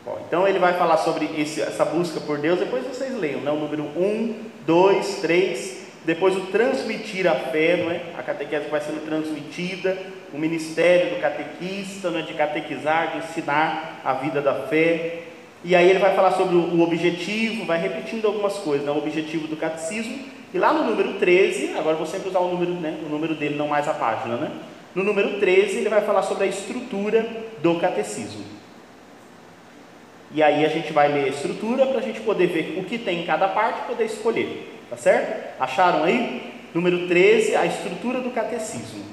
Bom, então ele vai falar sobre esse, essa busca por Deus, depois vocês leiam, né? o número 1, 2, 3, depois o transmitir a fé, não é? a catequese vai sendo transmitida, o ministério do catequista, não é? de catequizar, de ensinar a vida da fé, e aí ele vai falar sobre o objetivo, vai repetindo algumas coisas, né? o objetivo do catecismo, e lá no número 13, agora vou sempre usar o número, né, o número dele, não mais a página, né? No número 13, ele vai falar sobre a estrutura do catecismo. E aí a gente vai ler a estrutura para a gente poder ver o que tem em cada parte e poder escolher. Tá certo? Acharam aí? Número 13, a estrutura do catecismo.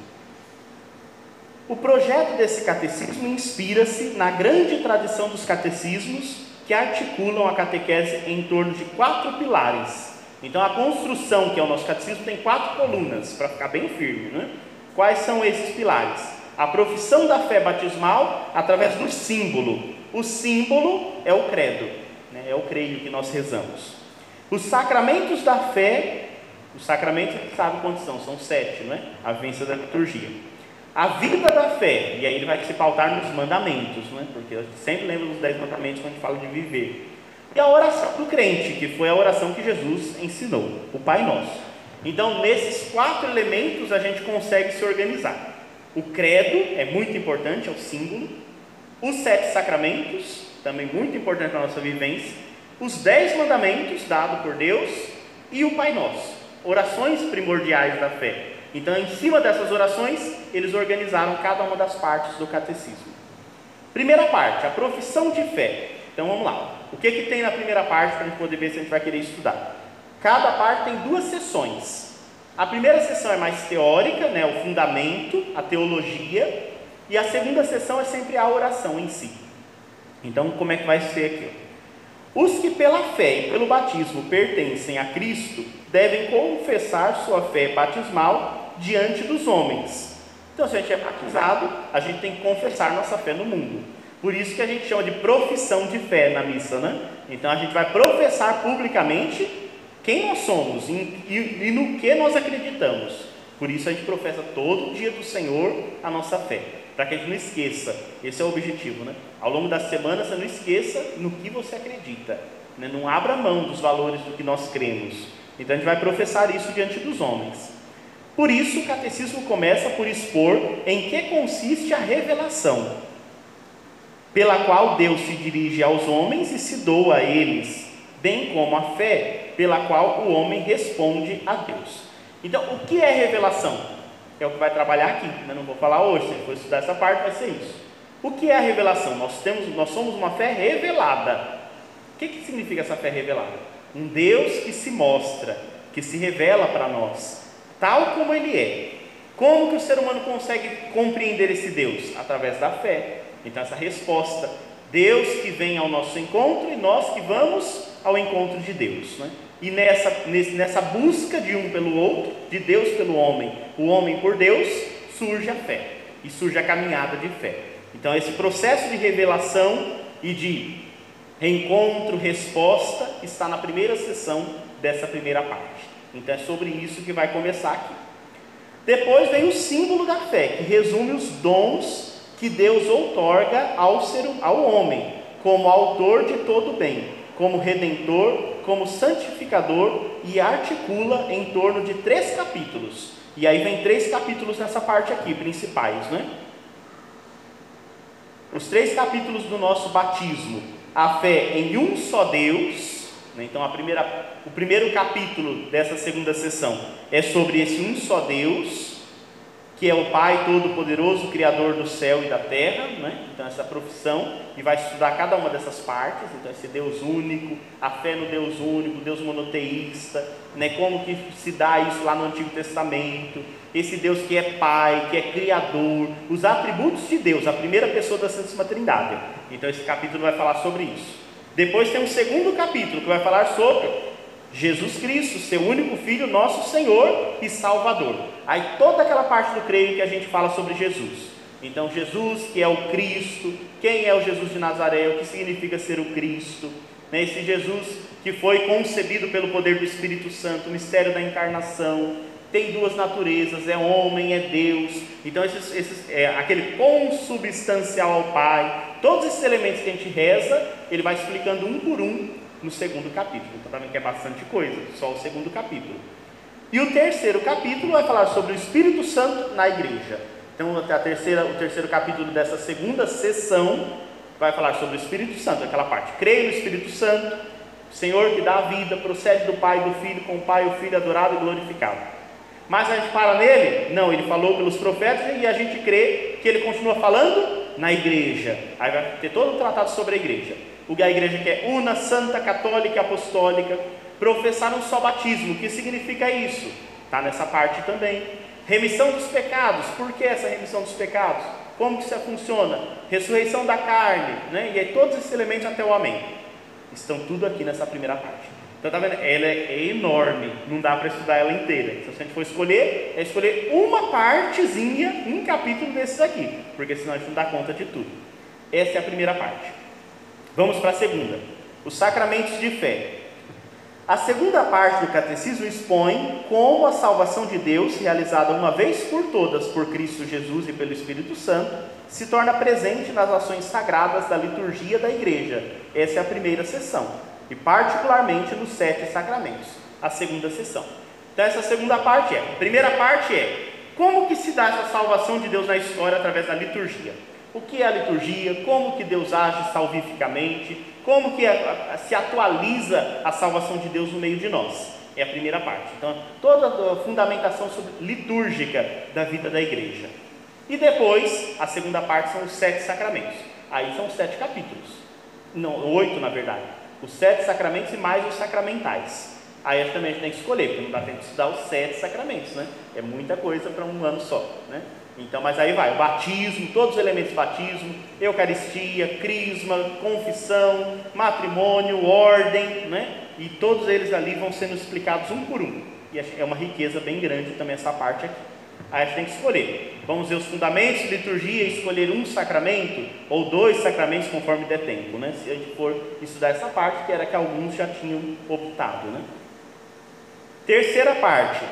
O projeto desse catecismo inspira-se na grande tradição dos catecismos que articulam a catequese em torno de quatro pilares então a construção, que é o nosso catecismo, tem quatro colunas, para ficar bem firme. Né? Quais são esses pilares? A profissão da fé batismal através do símbolo. O símbolo é o credo, né? é o creio que nós rezamos. Os sacramentos da fé, os sacramentos sabe quantos são, são sete, não é? A vivência da liturgia. A vida da fé, e aí ele vai se pautar nos mandamentos, não é? porque eu sempre lembro dos dez mandamentos quando a gente fala de viver. E a oração do crente, que foi a oração que Jesus ensinou, o Pai Nosso. Então, nesses quatro elementos, a gente consegue se organizar. O credo é muito importante, é o símbolo. Os sete sacramentos, também muito importante para a nossa vivência. Os dez mandamentos dados por Deus e o Pai Nosso, orações primordiais da fé. Então, em cima dessas orações, eles organizaram cada uma das partes do catecismo. Primeira parte, a profissão de fé. Então vamos lá. O que, que tem na primeira parte para a gente poder ver se a gente vai querer estudar? Cada parte tem duas sessões. A primeira sessão é mais teórica, né, o fundamento, a teologia, e a segunda sessão é sempre a oração em si. Então, como é que vai ser aqui? Os que pela fé e pelo batismo pertencem a Cristo devem confessar sua fé batismal diante dos homens. Então, se a gente é batizado, a gente tem que confessar nossa fé no mundo. Por isso que a gente chama de profissão de fé na missa, né? Então a gente vai professar publicamente quem nós somos e, e, e no que nós acreditamos. Por isso a gente professa todo dia do Senhor a nossa fé, para que a gente não esqueça. Esse é o objetivo, né? Ao longo da semana você não esqueça no que você acredita, né? não abra mão dos valores do que nós cremos. Então a gente vai professar isso diante dos homens. Por isso o catecismo começa por expor em que consiste a revelação, pela qual Deus se dirige aos homens e se doa a eles, bem como a fé, pela qual o homem responde a Deus. Então, o que é revelação? É o que vai trabalhar aqui, mas não vou falar hoje, se for estudar essa parte, vai ser isso. O que é a revelação? Nós, temos, nós somos uma fé revelada. O que, que significa essa fé revelada? Um Deus que se mostra, que se revela para nós, tal como Ele é. Como que o ser humano consegue compreender esse Deus? Através da fé. Então, essa resposta, Deus que vem ao nosso encontro e nós que vamos ao encontro de Deus. Né? E nessa, nessa busca de um pelo outro, de Deus pelo homem, o homem por Deus, surge a fé e surge a caminhada de fé. Então, esse processo de revelação e de reencontro, resposta, está na primeira sessão dessa primeira parte. Então, é sobre isso que vai começar aqui. Depois vem o símbolo da fé, que resume os dons que Deus outorga ao, ser, ao homem, como autor de todo bem, como redentor, como santificador e articula em torno de três capítulos. E aí vem três capítulos nessa parte aqui, principais, né? Os três capítulos do nosso batismo, a fé em um só Deus, né? então a primeira, o primeiro capítulo dessa segunda sessão é sobre esse um só Deus, que é o Pai Todo-Poderoso, Criador do céu e da terra, né? então essa profissão, e vai estudar cada uma dessas partes, então esse Deus único, a fé no Deus único, Deus monoteísta, né? como que se dá isso lá no Antigo Testamento, esse Deus que é Pai, que é Criador, os atributos de Deus, a primeira pessoa da Santíssima Trindade. Então esse capítulo vai falar sobre isso. Depois tem um segundo capítulo que vai falar sobre Jesus Cristo, seu único Filho, nosso Senhor e Salvador. Aí toda aquela parte do creio que a gente fala sobre Jesus. Então, Jesus, que é o Cristo, quem é o Jesus de Nazaré, o que significa ser o Cristo, né? esse Jesus que foi concebido pelo poder do Espírito Santo, o mistério da encarnação, tem duas naturezas, é homem, é Deus. Então, esses, esses, é, aquele consubstancial ao Pai, todos esses elementos que a gente reza, ele vai explicando um por um no segundo capítulo. Então, também que é bastante coisa, só o segundo capítulo. E o terceiro capítulo vai falar sobre o Espírito Santo na igreja. Então, a terceira, o terceiro capítulo dessa segunda sessão vai falar sobre o Espírito Santo, aquela parte. Creio no Espírito Santo, Senhor que dá a vida, procede do Pai e do Filho, com o Pai o Filho adorado e glorificado. Mas a gente para nele? Não, ele falou pelos profetas e a gente crê que ele continua falando na igreja. Aí vai ter todo um tratado sobre a igreja o que a igreja quer, una, santa, católica e apostólica, professar um só batismo, o que significa isso? Está nessa parte também. Remissão dos pecados, por que essa remissão dos pecados? Como que isso funciona? Ressurreição da carne, né? e aí todos esses elementos até o amém. Estão tudo aqui nessa primeira parte. Então tá vendo? Ela é enorme, não dá para estudar ela inteira. Então, se a gente for escolher, é escolher uma partezinha, um capítulo desses aqui, porque senão a gente não dá conta de tudo. Essa é a primeira parte. Vamos para a segunda, os sacramentos de fé. A segunda parte do catecismo expõe como a salvação de Deus, realizada uma vez por todas por Cristo Jesus e pelo Espírito Santo, se torna presente nas ações sagradas da liturgia da igreja. Essa é a primeira sessão, e particularmente nos sete sacramentos, a segunda sessão. Então essa segunda parte é, a primeira parte é como que se dá essa salvação de Deus na história através da liturgia? O que é a liturgia? Como que Deus age salvificamente? Como que a, se atualiza a salvação de Deus no meio de nós? É a primeira parte. Então, toda a fundamentação litúrgica da vida da igreja. E depois, a segunda parte são os sete sacramentos. Aí são sete capítulos. Não, oito na verdade. Os sete sacramentos e mais os sacramentais. Aí também a gente tem que escolher, porque não dá tempo de estudar os sete sacramentos, né? É muita coisa para um ano só, né? Então, mas aí vai, o batismo, todos os elementos do batismo, Eucaristia, crisma, confissão, matrimônio, ordem, né? E todos eles ali vão sendo explicados um por um. E é uma riqueza bem grande também essa parte aqui. Aí a gente tem que escolher. Vamos ver os fundamentos, liturgia, escolher um sacramento ou dois sacramentos conforme der tempo, né? Se a gente for estudar essa parte, que era que alguns já tinham optado, né? Terceira parte,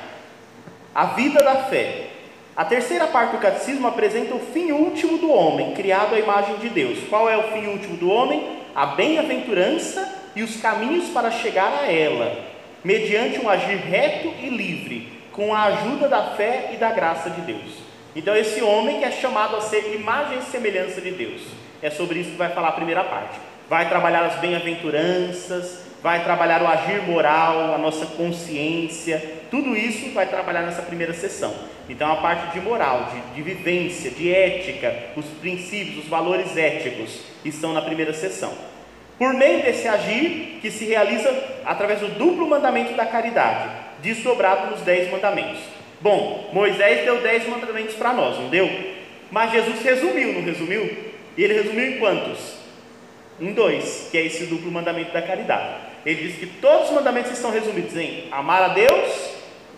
a vida da fé. A terceira parte do catecismo apresenta o fim último do homem, criado à imagem de Deus. Qual é o fim último do homem? A bem-aventurança e os caminhos para chegar a ela, mediante um agir reto e livre, com a ajuda da fé e da graça de Deus. Então, esse homem que é chamado a ser imagem e semelhança de Deus. É sobre isso que vai falar a primeira parte. Vai trabalhar as bem-aventuranças, vai trabalhar o agir moral, a nossa consciência, tudo isso vai trabalhar nessa primeira sessão. Então, a parte de moral, de, de vivência, de ética, os princípios, os valores éticos estão na primeira sessão. Por meio desse agir, que se realiza através do duplo mandamento da caridade, desdobrado nos dez mandamentos. Bom, Moisés deu dez mandamentos para nós, não deu? Mas Jesus resumiu, não resumiu? E ele resumiu em quantos? Em dois, que é esse duplo mandamento da caridade. Ele diz que todos os mandamentos estão resumidos em amar a Deus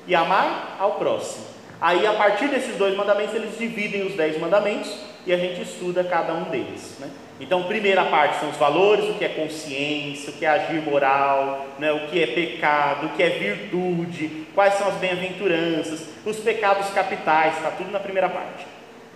e amar ao próximo. Aí, a partir desses dois mandamentos, eles dividem os dez mandamentos e a gente estuda cada um deles. Né? Então, primeira parte são os valores, o que é consciência, o que é agir moral, né? o que é pecado, o que é virtude, quais são as bem-aventuranças, os pecados capitais, está tudo na primeira parte.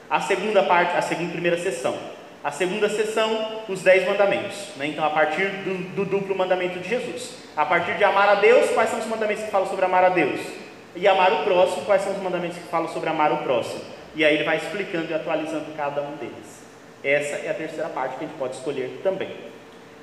A segunda parte, a segunda primeira sessão, a segunda sessão, os dez mandamentos. Né? Então, a partir do, do, duplo mandamento de Jesus. A partir de amar a Deus, quais são os mandamentos que falam sobre amar a Deus? E amar o próximo, quais são os mandamentos que falam sobre amar o próximo? E aí ele vai explicando e atualizando cada um deles. Essa é a terceira parte que a gente pode escolher também.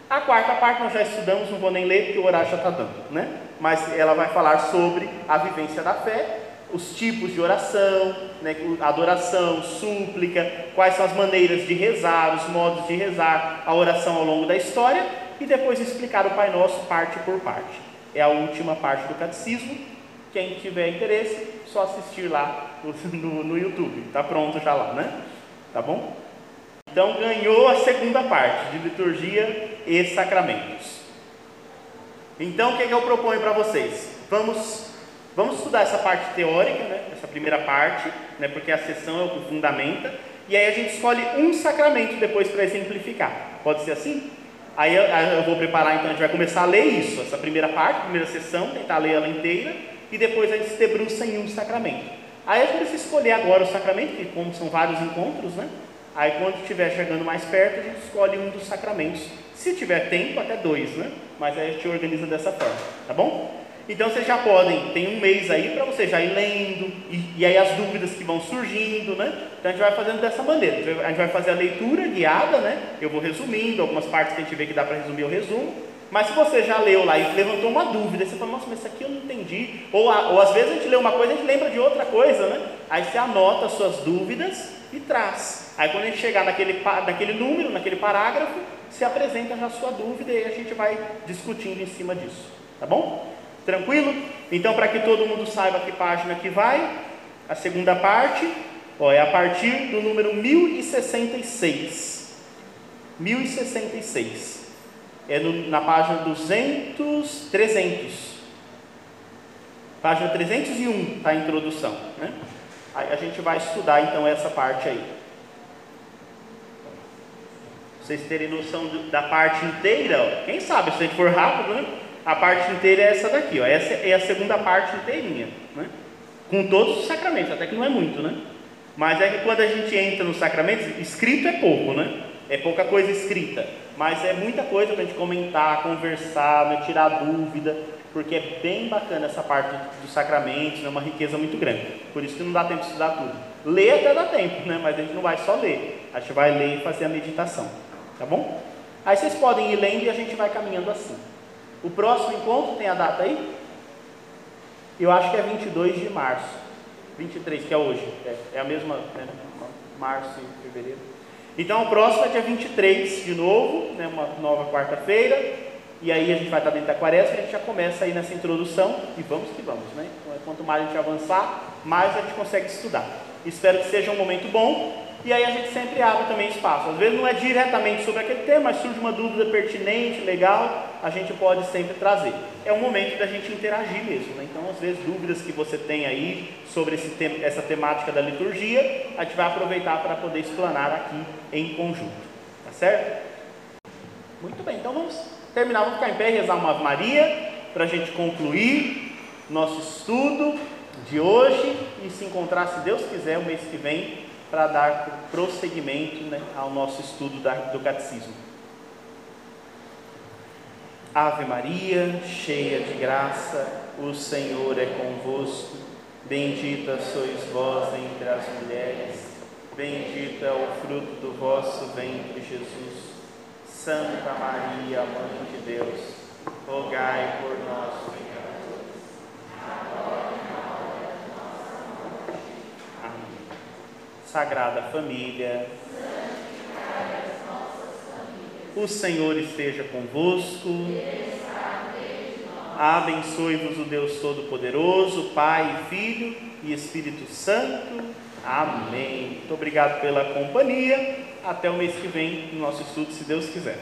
A quarta parte nós já estudamos, não vou nem ler porque o horário já está dando, né? Mas ela vai falar sobre a vivência da fé os tipos de oração, né, adoração, súplica, quais são as maneiras de rezar, os modos de rezar a oração ao longo da história e depois explicar o Pai Nosso parte por parte. É a última parte do catecismo. Quem tiver interesse, só assistir lá no, no, YouTube. Está pronto já lá, né? Tá bom? Então ganhou a segunda parte de liturgia e sacramentos. Então o que, é que eu proponho para vocês? Vamos Vamos estudar essa parte teórica, né? essa primeira parte, né? porque a sessão é o que fundamenta, e aí a gente escolhe um sacramento depois para exemplificar. Pode ser assim? Aí eu, eu, vou preparar, então a gente vai começar a ler isso, essa primeira parte, primeira sessão, tentar ler ela inteira, e depois a gente se debruça em um sacramento. Aí a gente precisa escolher agora o sacramento, que como são vários encontros, né? Aí quando estiver chegando mais perto, a gente escolhe um dos sacramentos. Se tiver tempo, até dois, né? Mas aí a gente organiza dessa forma, tá bom? Então vocês já podem, tem um mês aí para você já ir lendo, e, e, aí as dúvidas que vão surgindo, né? Então a gente vai fazendo dessa maneira. A gente vai fazer a leitura guiada, né? Eu vou resumindo, algumas partes que a gente vê que dá para resumir, eu resumo. Mas se você já leu lá e levantou uma dúvida, você fala, nossa, mas isso aqui eu não entendi. Ou, ou às vezes a gente lê uma coisa e a gente lembra de outra coisa, né? Aí você anota as suas dúvidas e traz. Aí quando a gente chegar naquele, naquele número, naquele parágrafo, se apresenta já a sua dúvida e a gente vai discutindo em cima disso. Tá bom? Tranquilo? Então, para que todo mundo saiba que página que vai, a segunda parte ó, é a partir do número 1066. 1066. É no, na página 200, 300. Página 301 está a introdução. Né? Aí a gente vai estudar então essa parte aí. Vocês terem noção da parte inteira, ó. quem sabe se a gente for rápido, né? a parte inteira é essa daqui, ó. essa é a segunda parte inteirinha, né? com todos os sacramentos, até que não é muito, né? Mas é que quando a gente entra nos sacramentos, escrito é pouco, né? É pouca coisa escrita. Mas é muita coisa para a gente comentar, conversar, né, tirar dúvida, porque é bem bacana essa parte dos sacramentos, é né, uma riqueza muito grande. Por isso que não dá tempo de estudar tudo. Ler até dá tempo, né, mas a gente não vai só ler, a gente vai ler e fazer a meditação, tá bom? Aí vocês podem ir lendo e a gente vai caminhando assim. O próximo encontro tem a data aí? Eu acho que é 22 de março. 23, que é hoje. É, é a mesma, né? março e fevereiro. Então, o próximo é dia 23, de novo, né? uma nova quarta-feira. E aí a gente vai estar dentro da quaresma e a gente já começa aí nessa introdução. E vamos que vamos, né? Então, quanto mais a gente avançar, mais a gente consegue estudar. Espero que seja um momento bom e aí a gente sempre abre também espaço. Às vezes não é diretamente sobre aquele tema, mas surge uma dúvida pertinente, legal, a gente pode sempre trazer. É um momento da gente interagir mesmo. Né? Então, às vezes, dúvidas que você tem aí sobre esse essa temática da liturgia, a gente vai aproveitar para poder explanar aqui em conjunto. Tá certo? Muito bem, então vamos terminar, vamos ficar em pé e rezar uma Ave Maria para a gente concluir nosso estudo de hoje e se encontrar, se Deus quiser, o mês que vem para dar prosseguimento né, ao nosso estudo da, do catecismo. Ave Maria, cheia de graça, o Senhor é convosco. Bendita sois vós entre as mulheres, bendito é o fruto do vosso ventre, Jesus. Santa Maria, Mãe de Deus, rogai por nós, pecadores, agora Sagrada Família. O Senhor esteja convosco. Abençoe-vos o Deus Todo-Poderoso, Pai, Filho e Espírito Santo. Amém. Muito obrigado pela companhia. Até o mês que vem, no nosso estudo, se Deus quiser.